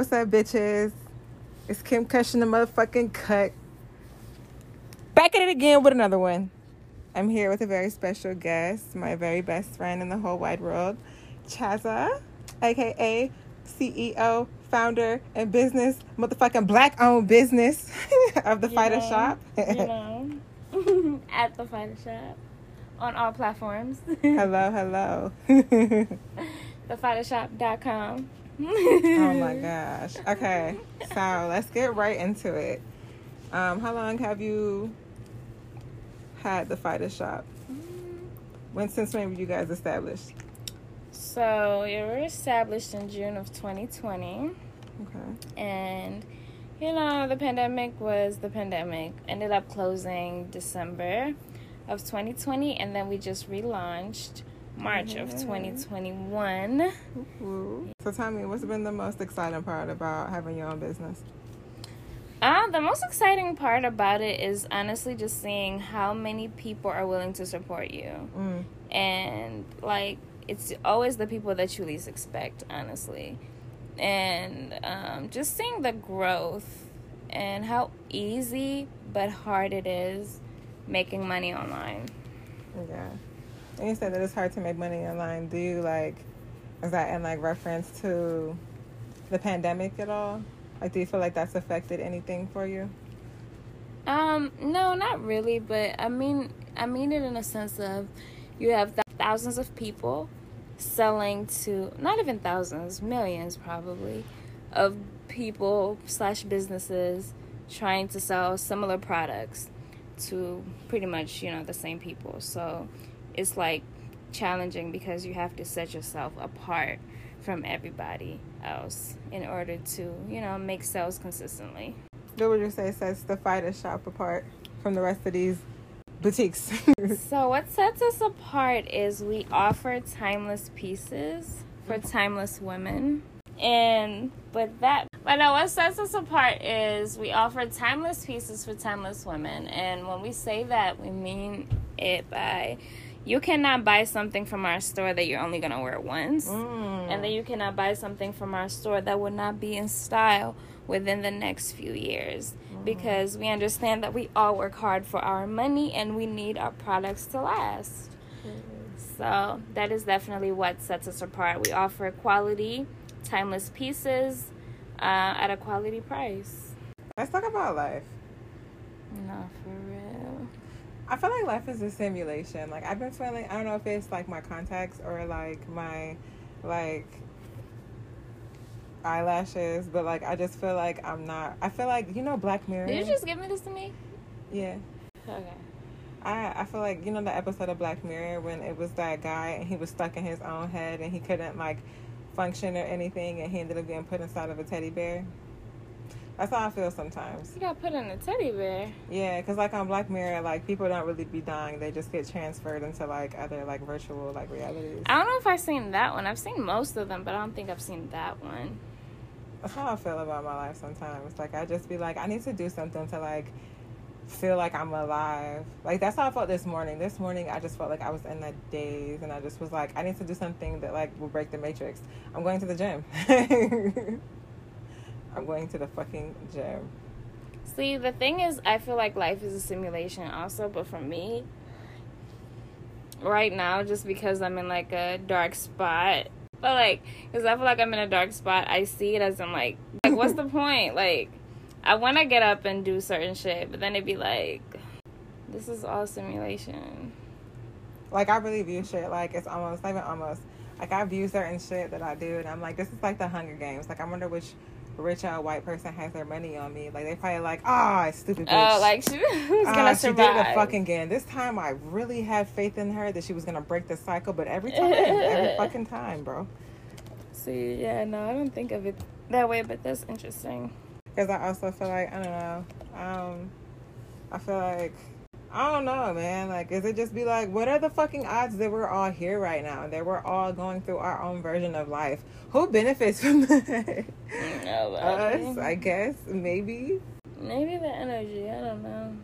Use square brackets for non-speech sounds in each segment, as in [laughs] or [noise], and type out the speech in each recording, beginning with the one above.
What's up, bitches? It's Kim Kush in the motherfucking cut. Back at it again with another one. I'm here with a very special guest, my very best friend in the whole wide world, Chaza, aka CEO, founder, and business, motherfucking black owned business [laughs] of the You Fighter know, Shop. you [laughs] know, [laughs] at the Fighter Shop on all platforms. hello, hello. TheFighterShop.com. oh my [laughs] gosh. Okay, so let's get right into it. Um, how long have you had the Fighter Shop? When since when were you guys established? So, we were established in June of 2020. Okay. And, you know, the pandemic was the pandemic. Ended up closing December of 2020. And then we just relaunched March of Mhm. 2021. Woo. So tell me, what's been the most exciting part about having your own business? Uh, the most exciting part about it is honestly just seeing how many people are willing to support you. Mm. And, like, it's always the people that you least expect, honestly. And um, just seeing the growth and how easy but hard it is making money online. Yeah. And you said that it's hard to make money online. Do you like, is that in like reference to the pandemic at all? Like, do you feel like that's affected anything for you? Um, no, not really, but I mean, I mean it in a sense of you have th- thousands of people selling to not even thousands, millions probably of people slash businesses trying to sell similar products to pretty much you know the same people. So it's like challenging because you have to set yourself apart from everybody else in order to you know make sales consistently. What would you say sets the Fighter Shop apart from the rest of these boutiques? [laughs] So what sets us apart is we offer timeless pieces for timeless women. And with that, but no, what sets us apart is we offer timeless pieces for timeless women. And when we say that, we mean it by you cannot buy something from our store that you're only going to wear once. Mm. And then you cannot buy something from our store that would not be in style within the next few years because we understand that we all work hard for our money and we need our products to last. So that is definitely what sets us apart. We offer quality, timeless pieces uh, at a quality price. Let's talk about life. No, for real. I feel like life is a simulation. Like I've been feeling I don't know if it's like my contacts or like my like eyelashes, but like I just feel like I'm not I feel like you know Black Mirror. Did you just give me this to me? Yeah. Okay. I I feel like you know the episode of Black Mirror when it was that guy and he was stuck in his own head and he couldn't like function or anything and he ended up being put inside of a teddy bear. That's how I feel sometimes. You got put in a teddy bear. Yeah, because like on Black Mirror, like people don't really be dying; they just get transferred into like other like virtual like realities. I don't know if I've seen that one. I've seen most of them, but I don't think I've seen that one. That's how I feel about my life sometimes. Like I just be like, I need to do something to like feel like I'm alive. Like that's how I felt this morning. This morning I just felt like I was in a daze and I just was like, I need to do something that like will break the matrix. I'm going to the gym. [laughs] I'm going to the fucking gym. See, the thing is, I feel like life is a simulation also, but for me, right now, just because I'm in like a dark spot, but like, because I feel like I'm in a dark spot, I see it as I'm like, [laughs] like, what's the point? Like, I want to get up and do certain shit, but then it'd be like, this is all simulation. Like I really view shit like it's almost not even almost like I view certain shit that I do and I'm like, this is like the Hunger Games. Like I wonder which rich old white person has their money on me. Like they probably like, ah, stupid bitch. Oh, like, she, [laughs] who's Ah, gonna she did it survive? fucking again. This time I really had faith in her that she was gonna break the cycle, but every time, every [laughs] fucking time, bro. See, yeah, no, I don't think of it that way, but that's interesting. Because I also feel like I don't know. Um, I feel like I don't know, man. Like, is it just be like, what are the fucking odds that we're all here right now? That we're all going through our own version of life? Who benefits from [laughs] that? Nobody. Us, I guess, maybe. Maybe the energy. I don't know.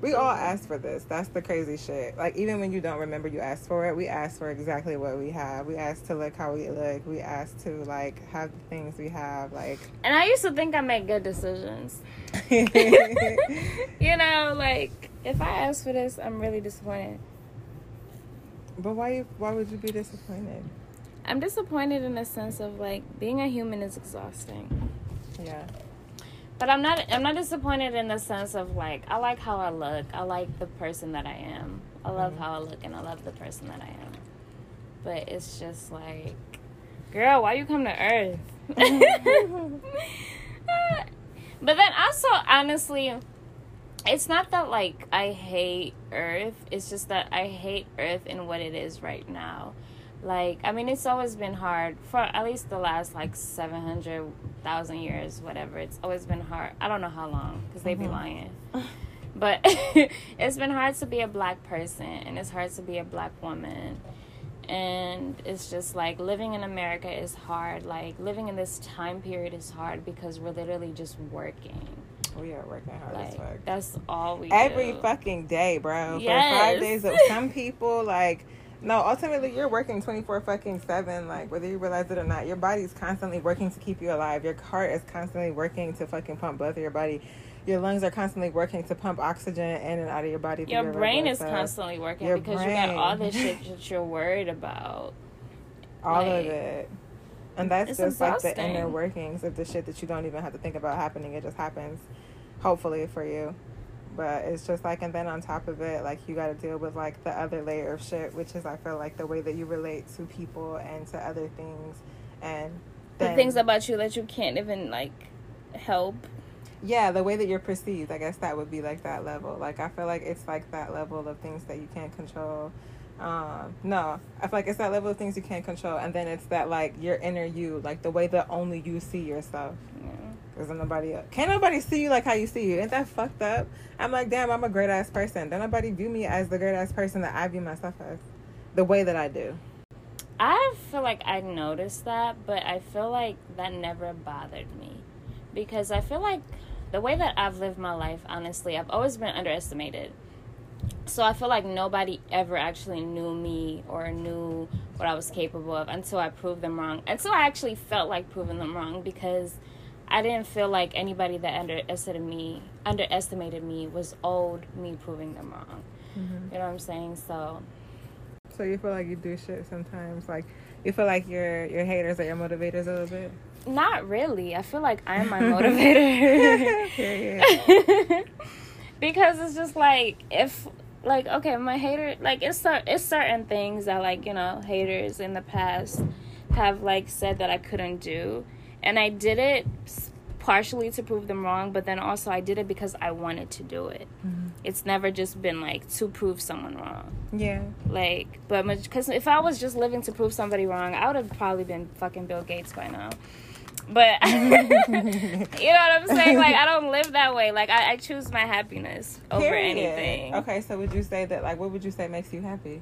We all ask for this. That's the crazy shit. Like even when you don't remember you asked for it, we ask for exactly what we have. We ask to look how we look. We ask to like have the things we have. Like [laughs] And I used to think I made good decisions. [laughs] [laughs] you know, like if I ask for this, I'm really disappointed. But why why would you be disappointed? I'm disappointed in the sense of like being a human is exhausting. Yeah. But I'm not I'm not disappointed in the sense of like I like how I look. I like the person that I am. I love Mhm. how I look and I love the person that I am. But it's just like girl, why you come to earth? [laughs] but then also honestly it's not that like I hate earth. It's just that I hate earth in what it is right now. Like, I mean, it's always been hard for at least the last like 700,000 years, whatever. It's always been hard. I don't know how long because they be Mhm. lying. But [laughs] it's been hard to be a black person and it's hard to be a black woman. And it's just like living in America is hard. Like, living in this time period is hard because we're literally just working. We are working hard as fuck. that's all we Every do. fucking day, bro. For Yes. five days of [laughs] some people like no, ultimately you're working twenty four fucking seven, like whether you realize it or not. Your body's constantly working to keep you alive. Your heart is constantly working to fucking pump blood through your body. Your lungs are constantly working to pump oxygen in and out of your body. Your brain is cells. constantly working Your because you got all brain. this shit that you're worried about. [laughs] all like, of it. And that's just like the inner workings of the shit that you don't even have to think about happening. It just happens, hopefully for you. But it's just like, and then on top of it, like you got to deal with like the other layer of shit, which is I feel like the way that you relate to people and to other things, and The things about you that you can't even like help. yeah, the way that you're perceived. I guess that would be like that level. Like I feel like it's like that level of things that you can't control. Um, no, I feel like it's that level of things you can't control, and then it's that like your inner you, like the way that only you see yourself. Yeah. Cause nobody else. Can't nobody see you like how you see you. Ain't that fucked up? I'm like, damn, I'm a great ass person. Don't nobody view me as the great ass person that I view myself as, the way that I do. I feel like I noticed that, but I feel like that never bothered me because I feel like the way that I've lived my life, honestly, I've always been underestimated. So I feel like nobody ever actually knew me or knew what I was capable of until I proved them wrong. Until I actually felt like proving them wrong because I didn't feel like anybody that underestimated me underestimated me was owed me proving them wrong. Mm-hmm. You know what I'm saying? So So you feel like you do shit sometimes, like you feel like your your haters are your motivators a little bit. Not really. I feel like I'm my [laughs] motivator. [laughs] Because it's just like if like okay, my hater like it's it's certain things that like, you know, haters in the past have like said that I couldn't do. And I did it partially to prove them wrong, but then also I did it because I wanted to do it. Mm-hmm. It's never just been like to prove someone wrong. Yeah. Like, but because if I was just living to prove somebody wrong, I would have probably been fucking Bill Gates by now. But [laughs] you know what I'm saying? Like, I don't live that way. Like, I, I choose my happiness over Period. anything. Okay, so would you say that like what would you say makes you happy?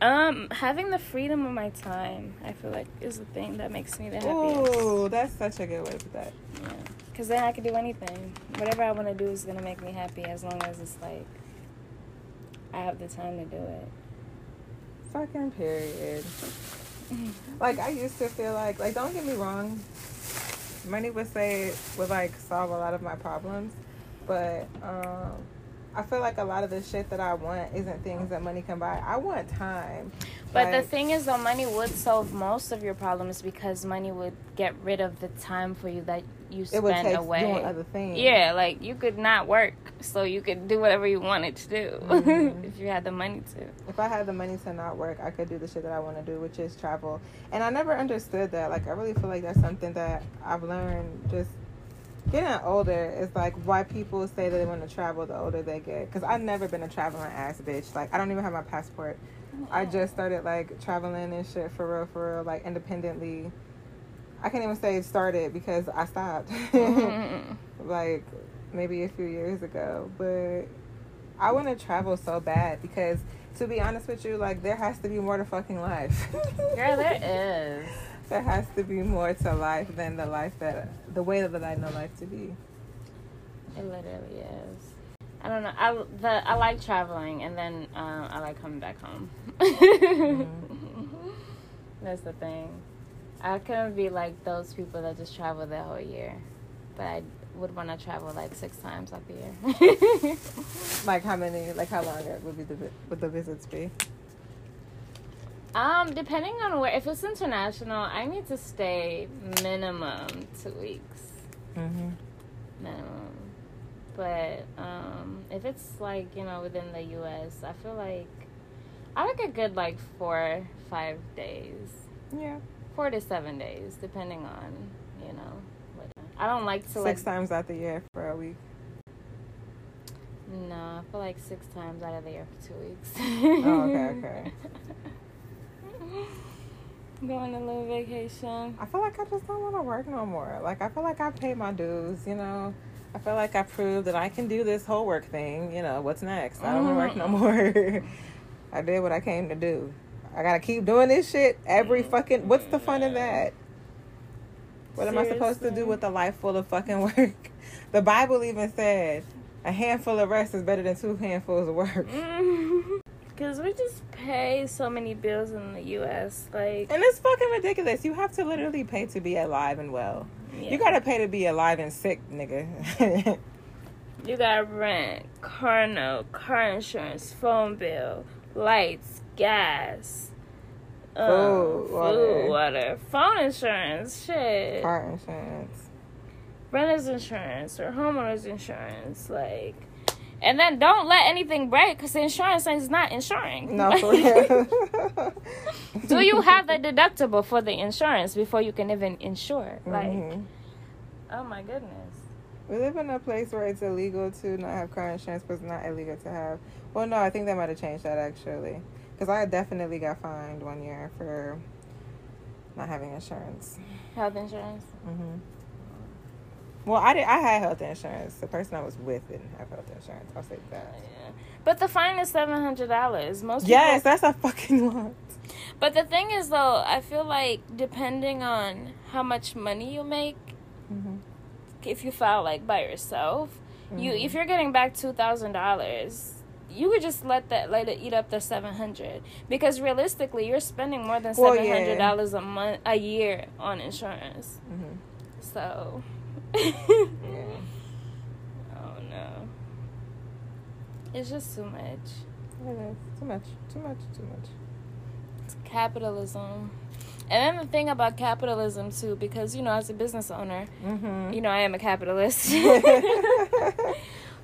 Um, having the freedom of my time, I feel like is the thing that makes me the happiest. Ooh, that's such a good way to put that. Yeah. Cause then I can do anything. Whatever I want to do is gonna make me happy as long as it's like I have the time to do it. Fucking period. [laughs] Like I used to feel like like don't get me wrong, money would say would like solve a lot of my problems, but um I feel like a lot of the shit that I want isn't things that money can buy. I want time. But the thing is, though, money would solve most of your problems because money would get rid of the time for you that you spend away. doing other things. Yeah, like you could not work, so you could do whatever you wanted to do [laughs] Mhm. if you had the money to. If I had the money to not work, I could do the shit that I want to do, which is travel. And I never understood that. Like I really feel like that's something that I've learned just getting older is like why people say that they want to travel the older they get. Because I've never been a traveling ass bitch. Like I don't even have my passport. I just started like traveling and shit for real, for real, like independently. I can't even say it started because I stopped. Mhm. [laughs] like maybe a few years ago, but I want to travel so bad because to be honest with you, like there has to be more to fucking life. Girl, there [laughs] is. There has to be more to life than the life that the way that I know life to be. It literally is. I don't know. I the I like traveling, and then uh, I like coming back home. [laughs] That's the thing. I couldn't be like those people that just travel the whole year, but I would want to travel like six times the year. [laughs] Like how many? Like how long would be the would the visits be? Um, depending on where, if it's international, I need to stay minimum two weeks. Mm-hmm. minimum. But um, if it's like you know within the U.S., I feel like I like a good like four five days, Yeah. four to seven days, depending on you know. What, I don't like to Six like times out the year for a week. no. I feel like six times out of the year for two weeks. Oh, okay, okay. [laughs] Going on a little vacation. I feel like I just don't want to work no more. Like I feel like I paid my dues, you know. I feel like I proved that I can do this whole work thing. You know, what's next? I don't want to work no mm-hmm. more. [laughs] I did what I came to do. I gotta keep doing this shit every fucking. What's the fun in that? What am I supposed to do with a life full of fucking [laughs] work? The Bible even said a handful of rest is better than two handfuls of work. Mm-hmm. [laughs] Because we just pay so many bills in the U.S. Like, And it's fucking ridiculous. You have to literally pay to be alive and well. yeah. You gotta pay to be alive and sick, nigga. [laughs] You got rent, car note, car insurance, phone bill, lights, gas, um, Food, water. food, water, phone insurance, shit, Car insurance. renter's insurance or homeowner's insurance, like. And then don't let anything break because the insurance is not insuring. No, for real. [laughs] Do you have the deductible for the insurance before you can even insure? Like, Mhm. oh my goodness. We live in a place where it's illegal to not have car insurance, but it's not illegal to have. Well, no, I think they might have changed that actually, because I definitely got fined one year for not having insurance. Health insurance. hmm Well, I did. I had health insurance. The person I was with didn't have health insurance. I'll say that. Yeah. But the fine is seven hundred dollars. Most people Yes, that's a fucking lot. But the thing is, though, I feel like depending on how much money you make, hmm if you file like by yourself, you Mhm. if you're getting back two thousand dollars, you could just let that let it eat up the seven hundred because realistically, you're spending more than well, yeah. a month a year on insurance. hmm So. [laughs] oh no, it's just too much. It is too much. Too much. Too much. It's capitalism. And then the thing about capitalism too, because you know, as a business owner, Mm-hmm. you know, I am a capitalist. [laughs]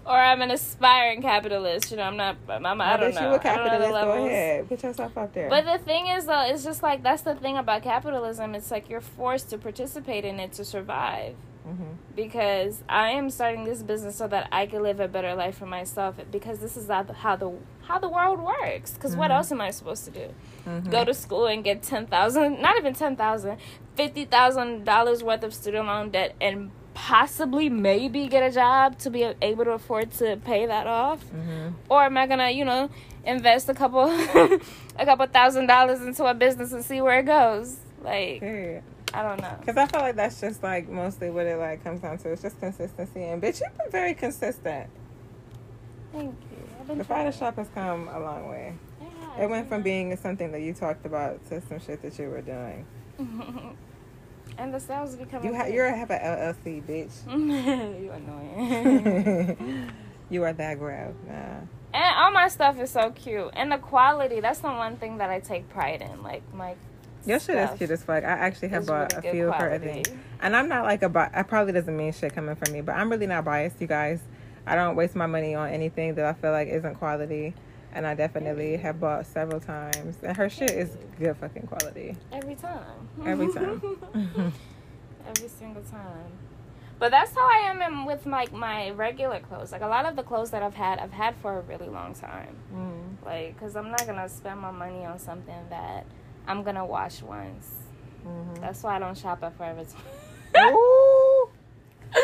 or I'm an aspiring capitalist. You know, I'm not. I'm, I'm, I I don't know. you a I don't know the capitalist. Go ahead. Put yourself up there. But the thing is, though, it's just like that's the thing about capitalism. It's like you're forced to participate in it to survive. Hmm Because I am starting this business so that I can live a better life for myself. Because this is how the how the, how the world works. Because what Mhm. else am I supposed to do? hmm Go to school and get ten thousand, not even ten thousand, fifty thousand dollars worth of student loan debt, and possibly maybe get a job to be able to afford to pay that off? hmm Or am I gonna, you know, invest a couple [laughs] a couple thousand dollars into a business and see where it goes? Like Period. I don't know. Because I feel like that's just like mostly what it like comes down to. It's just consistency. And bitch, you've been very consistent. Thank you. I've been The trying. Fighter shop has come a long way. Yeah, It went from being something that you talked about to some shit that you were doing. [laughs] and the sales become. You ha- you have an LLC, bitch. [laughs] you annoying. [laughs] you are that girl. Nah. And all my stuff is so cute. And the quality, that's the one thing that I take pride in. Like my Your shit is cute as fuck. I actually have is bought really a few of her quality. things. And I'm not like a bi- it probably doesn't mean shit coming from me, but I'm really not biased, you guys. I don't waste my money on anything that I feel like isn't quality. And I definitely have bought several times. And her shit is good fucking quality. Every time. Every [laughs] time. [laughs] Every single time. But that's how I am with like my regular clothes. Like a lot of the clothes that I've had, I've had for a really long time. Mm. Like, cause I'm not gonna spend my money on something that I'm gonna wash once. Mhm. That's why I don't shop at Forever. Ooh. [laughs]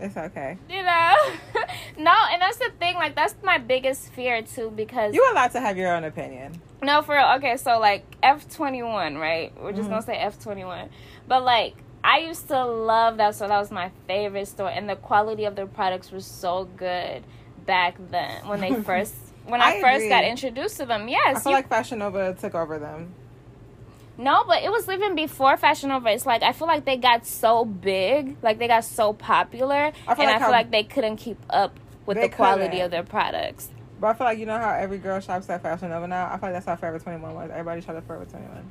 It's okay. you know, [laughs] no, and that's the thing. Like, that's my biggest fear too, because You're allowed to have your own opinion. No, for real. Okay, so like F twenty one, right? We're just Mhm. gonna say F twenty one. But like I used to love that store. That was my favorite store, and the quality of their products was so good back then when they [laughs] first when I, I first agree. got introduced to them. Yes, I feel you- like Fashion Nova took over them. no, but it was even before Fashion Nova. It's like I feel like they got so big, like they got so popular, I and like I feel like they couldn't keep up with the quality couldn't. of their products. But I feel like you know how every girl shops at Fashion Nova now. I feel like that's how Forever Twenty One was. Everybody shopped at Forever Twenty One.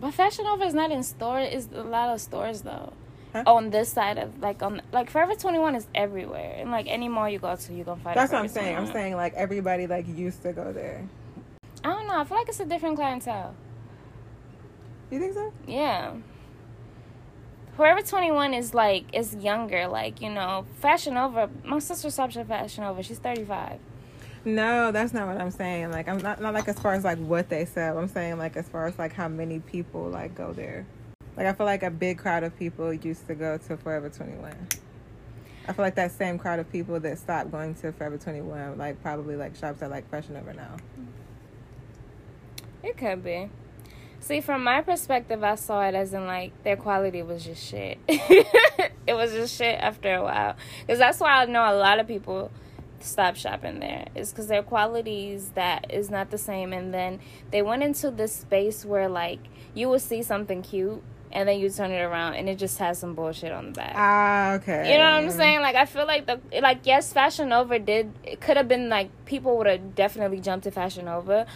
But Fashion Nova is not in store. It's a lot of stores though. Huh? On this side of like on like Forever Twenty One is everywhere, and like any mall you go to, you gonna find. That's what I'm saying. I'm saying like everybody like used to go there. I don't know. I feel like it's a different clientele. You think so? Yeah. Forever Twenty One is like is younger. Like you know, Fashion Nova. My sister shops at Fashion Nova. She's thirty five. No, that's not what I'm saying. Like I'm not not like as far as like what they sell. I'm saying like as far as like how many people like go there. Like I feel like a big crowd of people used to go to Forever 21. I feel like that same crowd of people that stopped going to Forever 21 like probably like shops at like Fashion Nova now. It could be. See, from my perspective, I saw it as in like their quality was just shit. [laughs] it was just shit after a while, because that's why I know a lot of people stop shopping there. Is because their qualities that is not the same, and then they went into this space where like you will see something cute. And then you turn it around, and it just has some bullshit on the back. Ah, okay. You know what I'm saying? Like I feel like the like yes, Fashion Nova did. It could have been like people would have definitely jumped to Fashion Nova.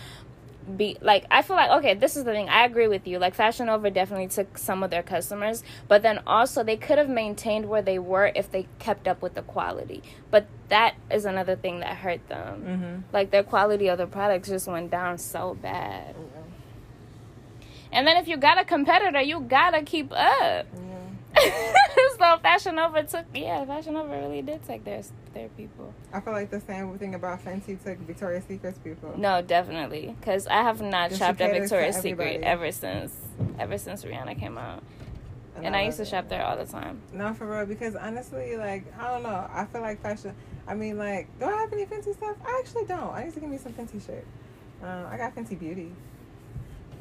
Be like I feel like okay, this is the thing. I agree with you. Like Fashion Nova definitely took some of their customers, but then also they could have maintained where they were if they kept up with the quality. But that is another thing that hurt them. Mm-hmm. Like their quality of the products just went down so bad. And then if you got a competitor, you gotta keep up. Yeah. [laughs] so Fashion Nova took yeah, Fashion Nova really did take their their people. I feel like the same thing about Fenty took Victoria's Secret's people. No, definitely, because I have not shopped at Victoria's Secret ever since ever since Rihanna came out, and I used to shop there all the time. No, for real. Because honestly, like I don't know. I feel like fashion. I mean, like, do I have any Fenty stuff? I actually don't. I need to give me some Fenty shit. Um, I got Fenty Beauty.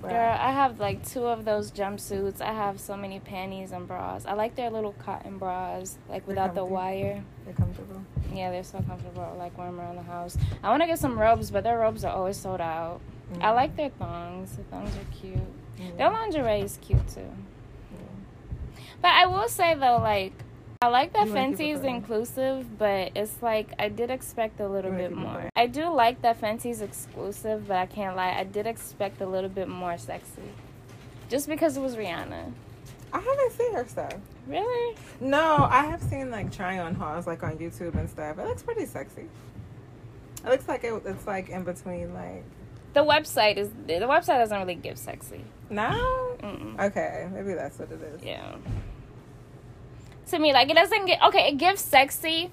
Girl, I have like two of those jumpsuits. I have so many panties and bras. I like their little cotton bras, like without the wire. they're comfortable. Yeah, they're so comfortable. I like wearing them around the house. I want to get some robes, but their robes are always sold out. I Mm. like their thongs. The thongs are cute. Mm. Their lingerie is cute too. But I will say though, like I like that Fenty is inclusive, but it's like I did expect a little bit more. I do like that Fenty's exclusive, but I can't lie, I did expect a little bit more sexy. Just because it was Rihanna. I haven't seen her stuff. Really? No, I have seen like try on hauls like on YouTube and stuff. It looks pretty sexy. It looks like it, it's like in between like The website is the website doesn't really give sexy. no. Mm-mm. Okay, maybe that's what it is. Yeah. To me, like it doesn't get okay. It gives sexy,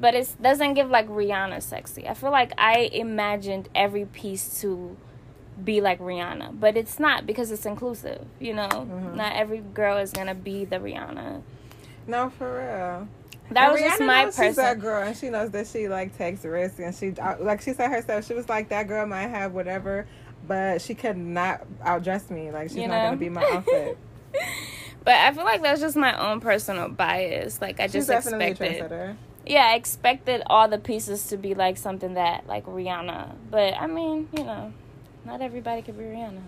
but it doesn't give like Rihanna sexy. I feel like I imagined every piece to be like Rihanna, but it's not because it's inclusive. You know, Mhm. not every girl is gonna be the Rihanna. No, for real. That And was just my knows She's that girl, and she knows that she like takes risks, and she like she said herself. She was like, "That girl might have whatever, but she could not outdress me. Like she's You not gonna be my outfit." [laughs] But I feel like that's just my own personal bias. Like I she's just expected. Yeah, I expected all the pieces to be like something that like Rihanna. But I mean, you know, not everybody could be Rihanna.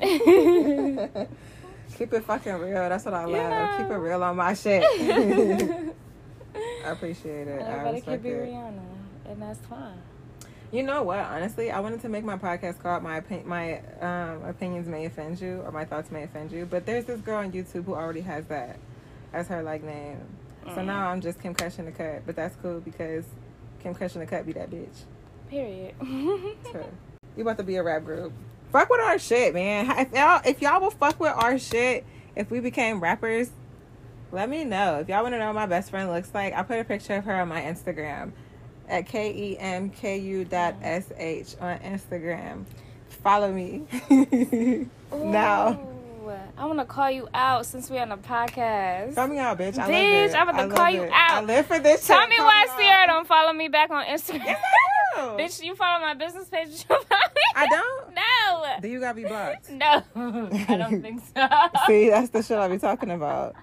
[laughs] Keep it fucking real. That's what I love. Yeah. Keep it real on my shit. [laughs] [laughs] I appreciate it. Everybody could be it. Rihanna, and that's fine. You know what? Honestly, I wanted to make my podcast called "My Opin- My um, Opinions May Offend You" or "My Thoughts May Offend You," but there's this girl on YouTube who already has that as her like name. So Mm. now I'm just Kim Kush in the cut, but that's cool because Kim Kush in the cut be that bitch. Period. So, [laughs] you about to be a rap group? Fuck with our shit, man. If y'all if y'all will fuck with our shit, if we became rappers, let me know. If y'all want to know what my best friend looks like, I put a picture of her on my Instagram at k e m k u dot s h on Instagram. Follow me [laughs] now. I want to call you out since we're on a podcast. Call me out, bitch. I Bitch. I'm about to call you it. out. I live for this. Tell me why. Sierra don't follow me back on Instagram. [laughs] Bitch, you follow my business page. You follow me? I don't. [laughs] No. Do you gotta be blocked? No, I don't think so. See, that's the shit I be talking about.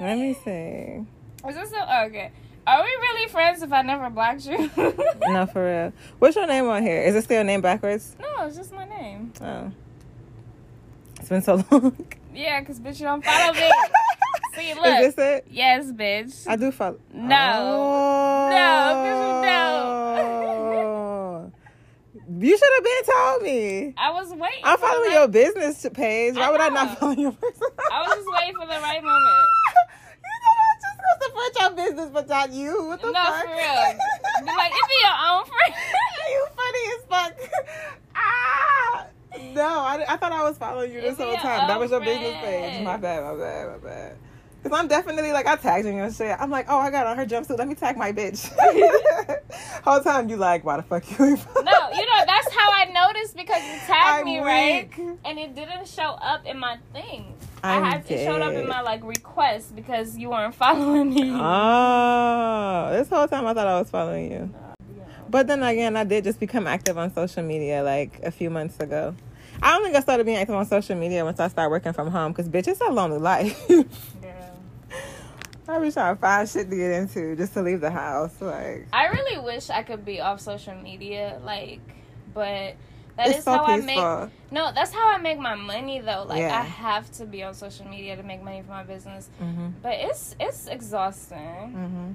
Let me see. Is this so oh, okay? Are we really friends if I never blocked you? [laughs] No, for real. What's your name on here? Is it still your name backwards? No, it's just my name. Oh. It's been so [laughs] long. Yeah, cause bitch, you don't follow me. [laughs] See, look. Is this it? Yes, bitch. I do follow. No. Oh. No, You should have been told me. I was waiting. I'm following your business page. Why would I not follow your personal? I was just waiting for the right moment. You know I was just supposed to support your business, but not you. What the No, fuck? for real. Be like, it be your own friend. [laughs] you funny as fuck. Ah. No, I, I thought I was following you this whole time. That was your business page. My bad, my bad, my bad. Cause I'm definitely like I tagged you and shit. I'm like, oh, I got on her jumpsuit. Let me tag my bitch. [laughs] whole time you like, why the fuck you? ain't No, you know that's how I noticed because you [laughs] tagged I'm me right, and it didn't show up in my thing. I'm I had it showed up in my like request because you weren't [laughs] following me. Oh, this whole time I thought I was following you. But then again, I did just become active on social media like a few months ago. I don't think I started being active on social media once I started working from home because, bitch, it's a lonely life. [laughs] Yeah. I be trying to find shit to get into just to leave the house. Like, I really wish I could be off social media, like, but that is it's so how I make. No, that's how I make my money though. Like, Yeah. I have to be on social media to make money for my business. hmm But it's it's exhausting. hmm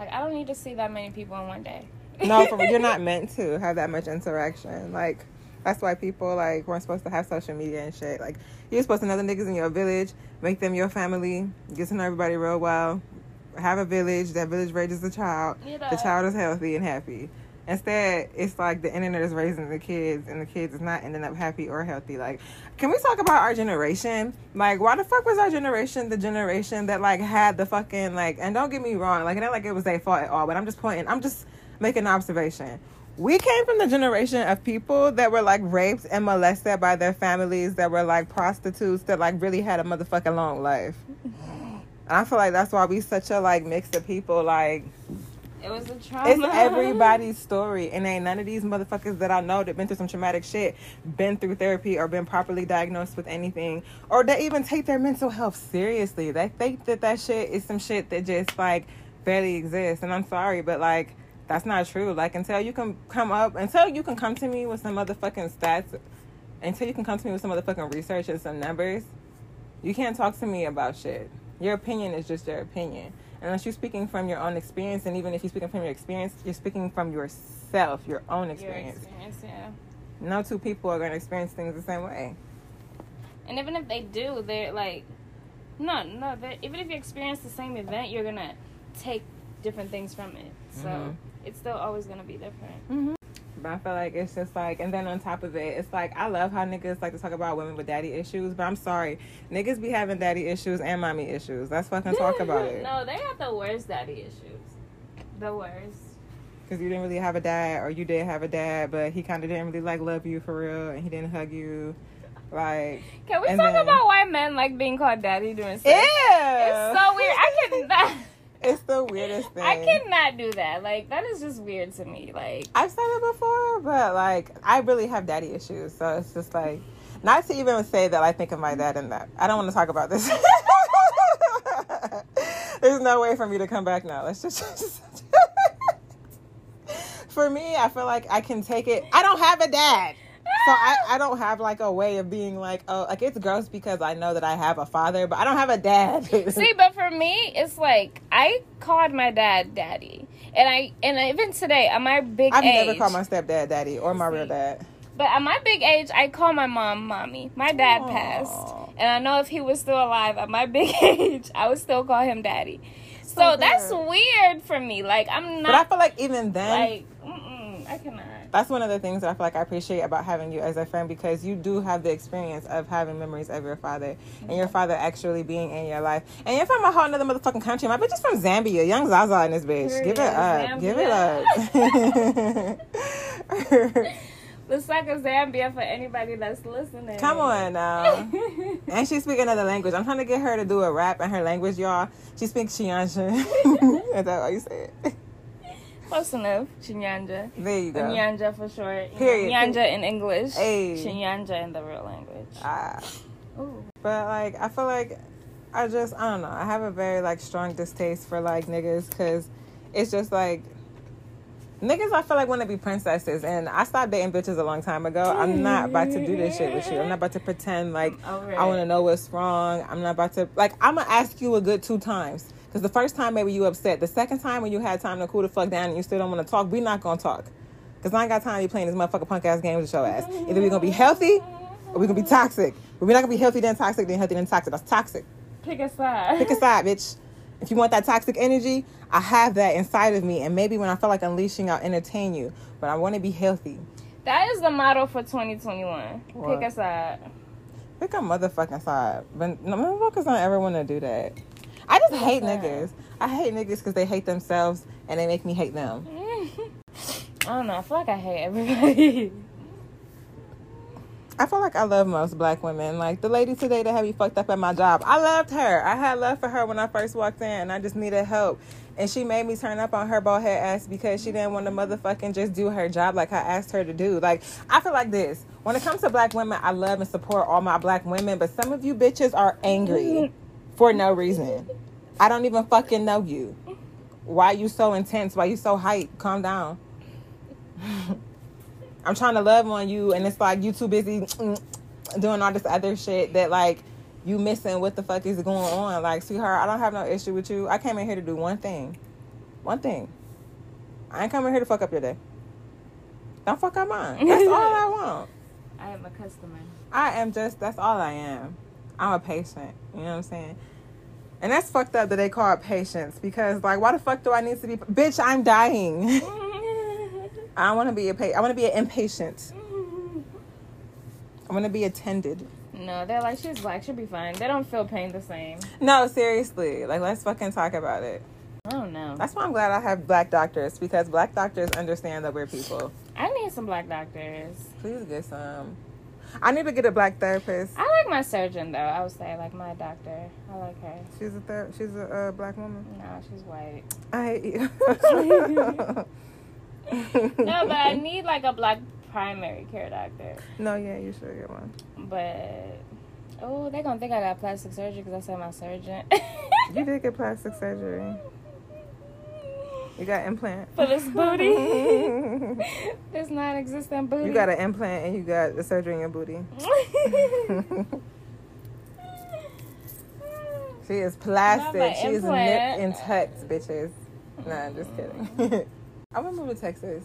Like, I don't need to see that many people in one day. No, for you're [laughs] not meant to have that much interaction. Like, that's why people like weren't supposed to have social media and shit. Like, you're supposed to know the niggas in your village, make them your family, get to know everybody real well, have a village. That village raises the child. The child is healthy and happy. Instead, it's like the internet is raising the kids, and the kids is not ending up happy or healthy. Like, can we talk about our generation? Like, why the fuck was our generation the generation that like had the fucking like? And don't get me wrong, like, it ain't like it was their fault at all. But I'm just pointing. I'm just making an observation. We came from the generation of people that were like raped and molested by their families, that were like prostitutes, that like really had a motherfucking long life. And I feel like that's why we such a like mix of people. Like, It was a trauma. it's everybody's story, and ain't none of these motherfuckers that I know that been through some traumatic shit, been through therapy, or been properly diagnosed with anything, or they even take their mental health seriously. They think that that shit is some shit that just like barely exists. And I'm sorry, but like that's not true. Like until you can come up, until you can come to me with some motherfucking stats, until you can come to me with some motherfucking research and some numbers, you can't talk to me about shit. Your opinion is just your opinion. Unless you're speaking from your own experience, and even if you're speaking from your experience, you're speaking from yourself, your own Your experience. experience, yeah. No two people are going to experience things the same way. And even if they do, they're like, no, no. even if you experience the same event, you're gonna take different things from it. So Mhm. it's still always gonna be different. Mm-hmm. But I feel like it's just like, and then on top of it, it's like I love how niggas like to talk about women with daddy issues, but I'm sorry, niggas be having daddy issues and mommy issues. Let's fucking talk [laughs] about it. no, they got the worst daddy issues. The worst. Because you didn't really have a dad, or you did have a dad, but he kind of didn't really like love you for real, and he didn't hug you. Like, Can we talk then- about why men like being called daddy during sex? yeah, It's so weird. I cannot. [laughs] It's the weirdest thing. I cannot do that. Like that is just weird to me. Like I've said it before, but like I really have daddy issues, so it's just like not to even say that I think of my dad in that. I don't want to talk about this. [laughs] There's no way for me to come back now. Let's [laughs] just. for me, I feel like I can take it. I don't have a dad. So I, I don't have like a way of being like oh like it's gross because I know that I have a father but I don't have a dad. [laughs] See, but for me, it's like I called my dad daddy, and I and even today at my big I've age, never called my stepdad daddy or my real dad. but at my big age, I call my mom mommy. My dad Aw. passed, and I know if he was still alive at my [laughs] big age, I would still call him daddy. So, So that's weird for me. Like I'm not. But I feel like even then like I cannot. That's one of the things that I feel like I appreciate about having you as a friend because you do have the experience of having memories of your father and your father actually being in your life. And you're from a whole nother motherfucking country. My bitch is from Zambia. Young Zaza in this bitch. Give it up. Give it up. Looks like a Zambia for anybody that's listening. Come on now. [laughs] And she speak another language. I'm trying to get her to do a rap in her language, y'all. She speaks Chiansha. [laughs] Is that how you say it? Close enough. Chinyanja. There you go. Nyanja for short. Period. Nyanja in English. Hey. Chinyanja in the real language. Ah. Ooh. But like, I feel like I just I don't know. I have a very like strong distaste for like niggas because it's just like niggas. I feel like want to be princesses, and I stopped dating bitches a long time ago. I'm not about to do this shit with you. I'm not about to pretend like Over I want to know what's wrong. I'm not about to like. I'm gonna ask you a good two times. Cause the first time maybe you upset. The second time when you had time to cool the fuck down and you still don't want to talk, we not gonna talk. Cause I ain't got time to be playing this motherfucking punk ass game with your ass. Either we gonna be healthy or we gonna be toxic. But we're not gonna be healthy then toxic, then healthy then toxic. That's toxic. Pick a side. Pick a side, bitch. If you want that toxic energy, I have that inside of me. And maybe when I feel like unleashing, I'll entertain you. But I want to be healthy. That is the motto for 2021. What? Pick a side. Pick a motherfucking side. But no, motherfuckers don't ever want to do that. I just hate side. niggas. I hate niggas because they hate themselves and they make me hate them. [laughs] I don't know. I feel like I hate everybody. [laughs] I feel like I love most black women. Like the lady today that had me fucked up at my job. I loved her. I had love for her when I first walked in and I just needed help. And she made me turn up on her bald head ass because she didn't want to motherfucking just do her job like I asked her to do. Like, I feel like this. When it comes to black women, I love and support all my black women, but some of you bitches are angry [laughs] for no reason. I don't even fucking know you. Why you so intense? Why you so hype? Calm down. [laughs] I'm trying to love on you, and it's like you too busy [tsk] doing all this other shit that like you missing what the fuck is going on. Like, sweetheart, I don't have no issue with you. I came in here to do one thing, one thing. I ain't coming here to fuck up your day. Don't fuck up mine. That's all [laughs] I want. I am a customer. I am just that's all I am. I'm a patient. You know what I'm saying? And that's fucked up that they call it patience because like why the fuck do I need to be bitch, I'm dying. [laughs] I want to be a pa- I want to be an impatient. I want to be attended. no, they're like, she's black. She'll be fine. They don't feel pain the same. No, seriously. Like let's fucking talk about it. Oh, I don't know. That's why I'm glad I have black doctors because black doctors understand that we're people. I need some black doctors. Please get some. I need to get a black therapist. I like my surgeon though. I would say like my doctor. I like her. She's a ther- she's a uh, black woman. No, she's white. I hate you. [laughs] No, but I [laughs] need like a black primary care doctor. No, yeah, you should get one. But oh, they gonna think I got plastic surgery because I said my surgeon. You did get plastic surgery. [laughs] You got implant. for this booty. [laughs] this non-existent booty. You got an implant and you got the surgery in your booty. [laughs] She is plastic. She is nipped and tucked, bitches. Nah, I'm just kidding. [laughs] I want to move to Texas.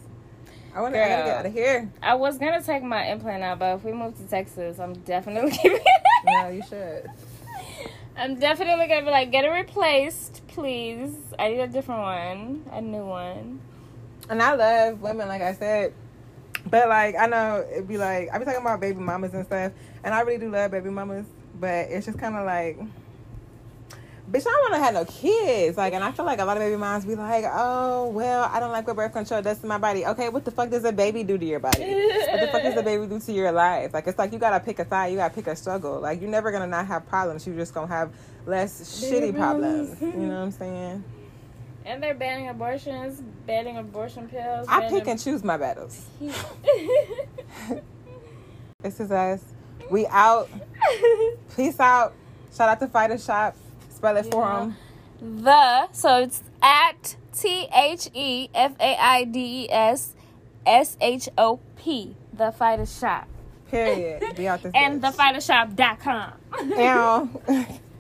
I want to get out of here. I was gonna take my implant out, but if we move to Texas, I'm definitely keeping No, you should. I'm definitely gonna be like, get it replaced, please. I need a different one, a new one. And I love women, like I said. But like I know it'd be like I be talking about baby mamas and stuff, and I really do love baby mamas. But it's just kind of like, bitch, I don't want to have no kids. Like, and I feel like a lot of baby moms be like, oh well, I don't like what birth control does to my body. Okay, what the fuck does a baby do to your body? what the fuck does a baby do to your life? Like, it's like you gotta pick a side, you gotta pick a struggle. Like, you're never gonna not have problems. You're just gonna have less shitty problems. You know what I'm [laughs] saying? And they're banning abortions, banning abortion pills. I pick and choose my battles. [laughs] This is us. We out. [laughs] Peace out. Shout out to Fighter Shop. Spell it for Yeah. them. the so it's at T H E F A I D E S S H O P. The Fighter Shop. Period. Be out this And bitch. thefightashop.com. Ow. [laughs]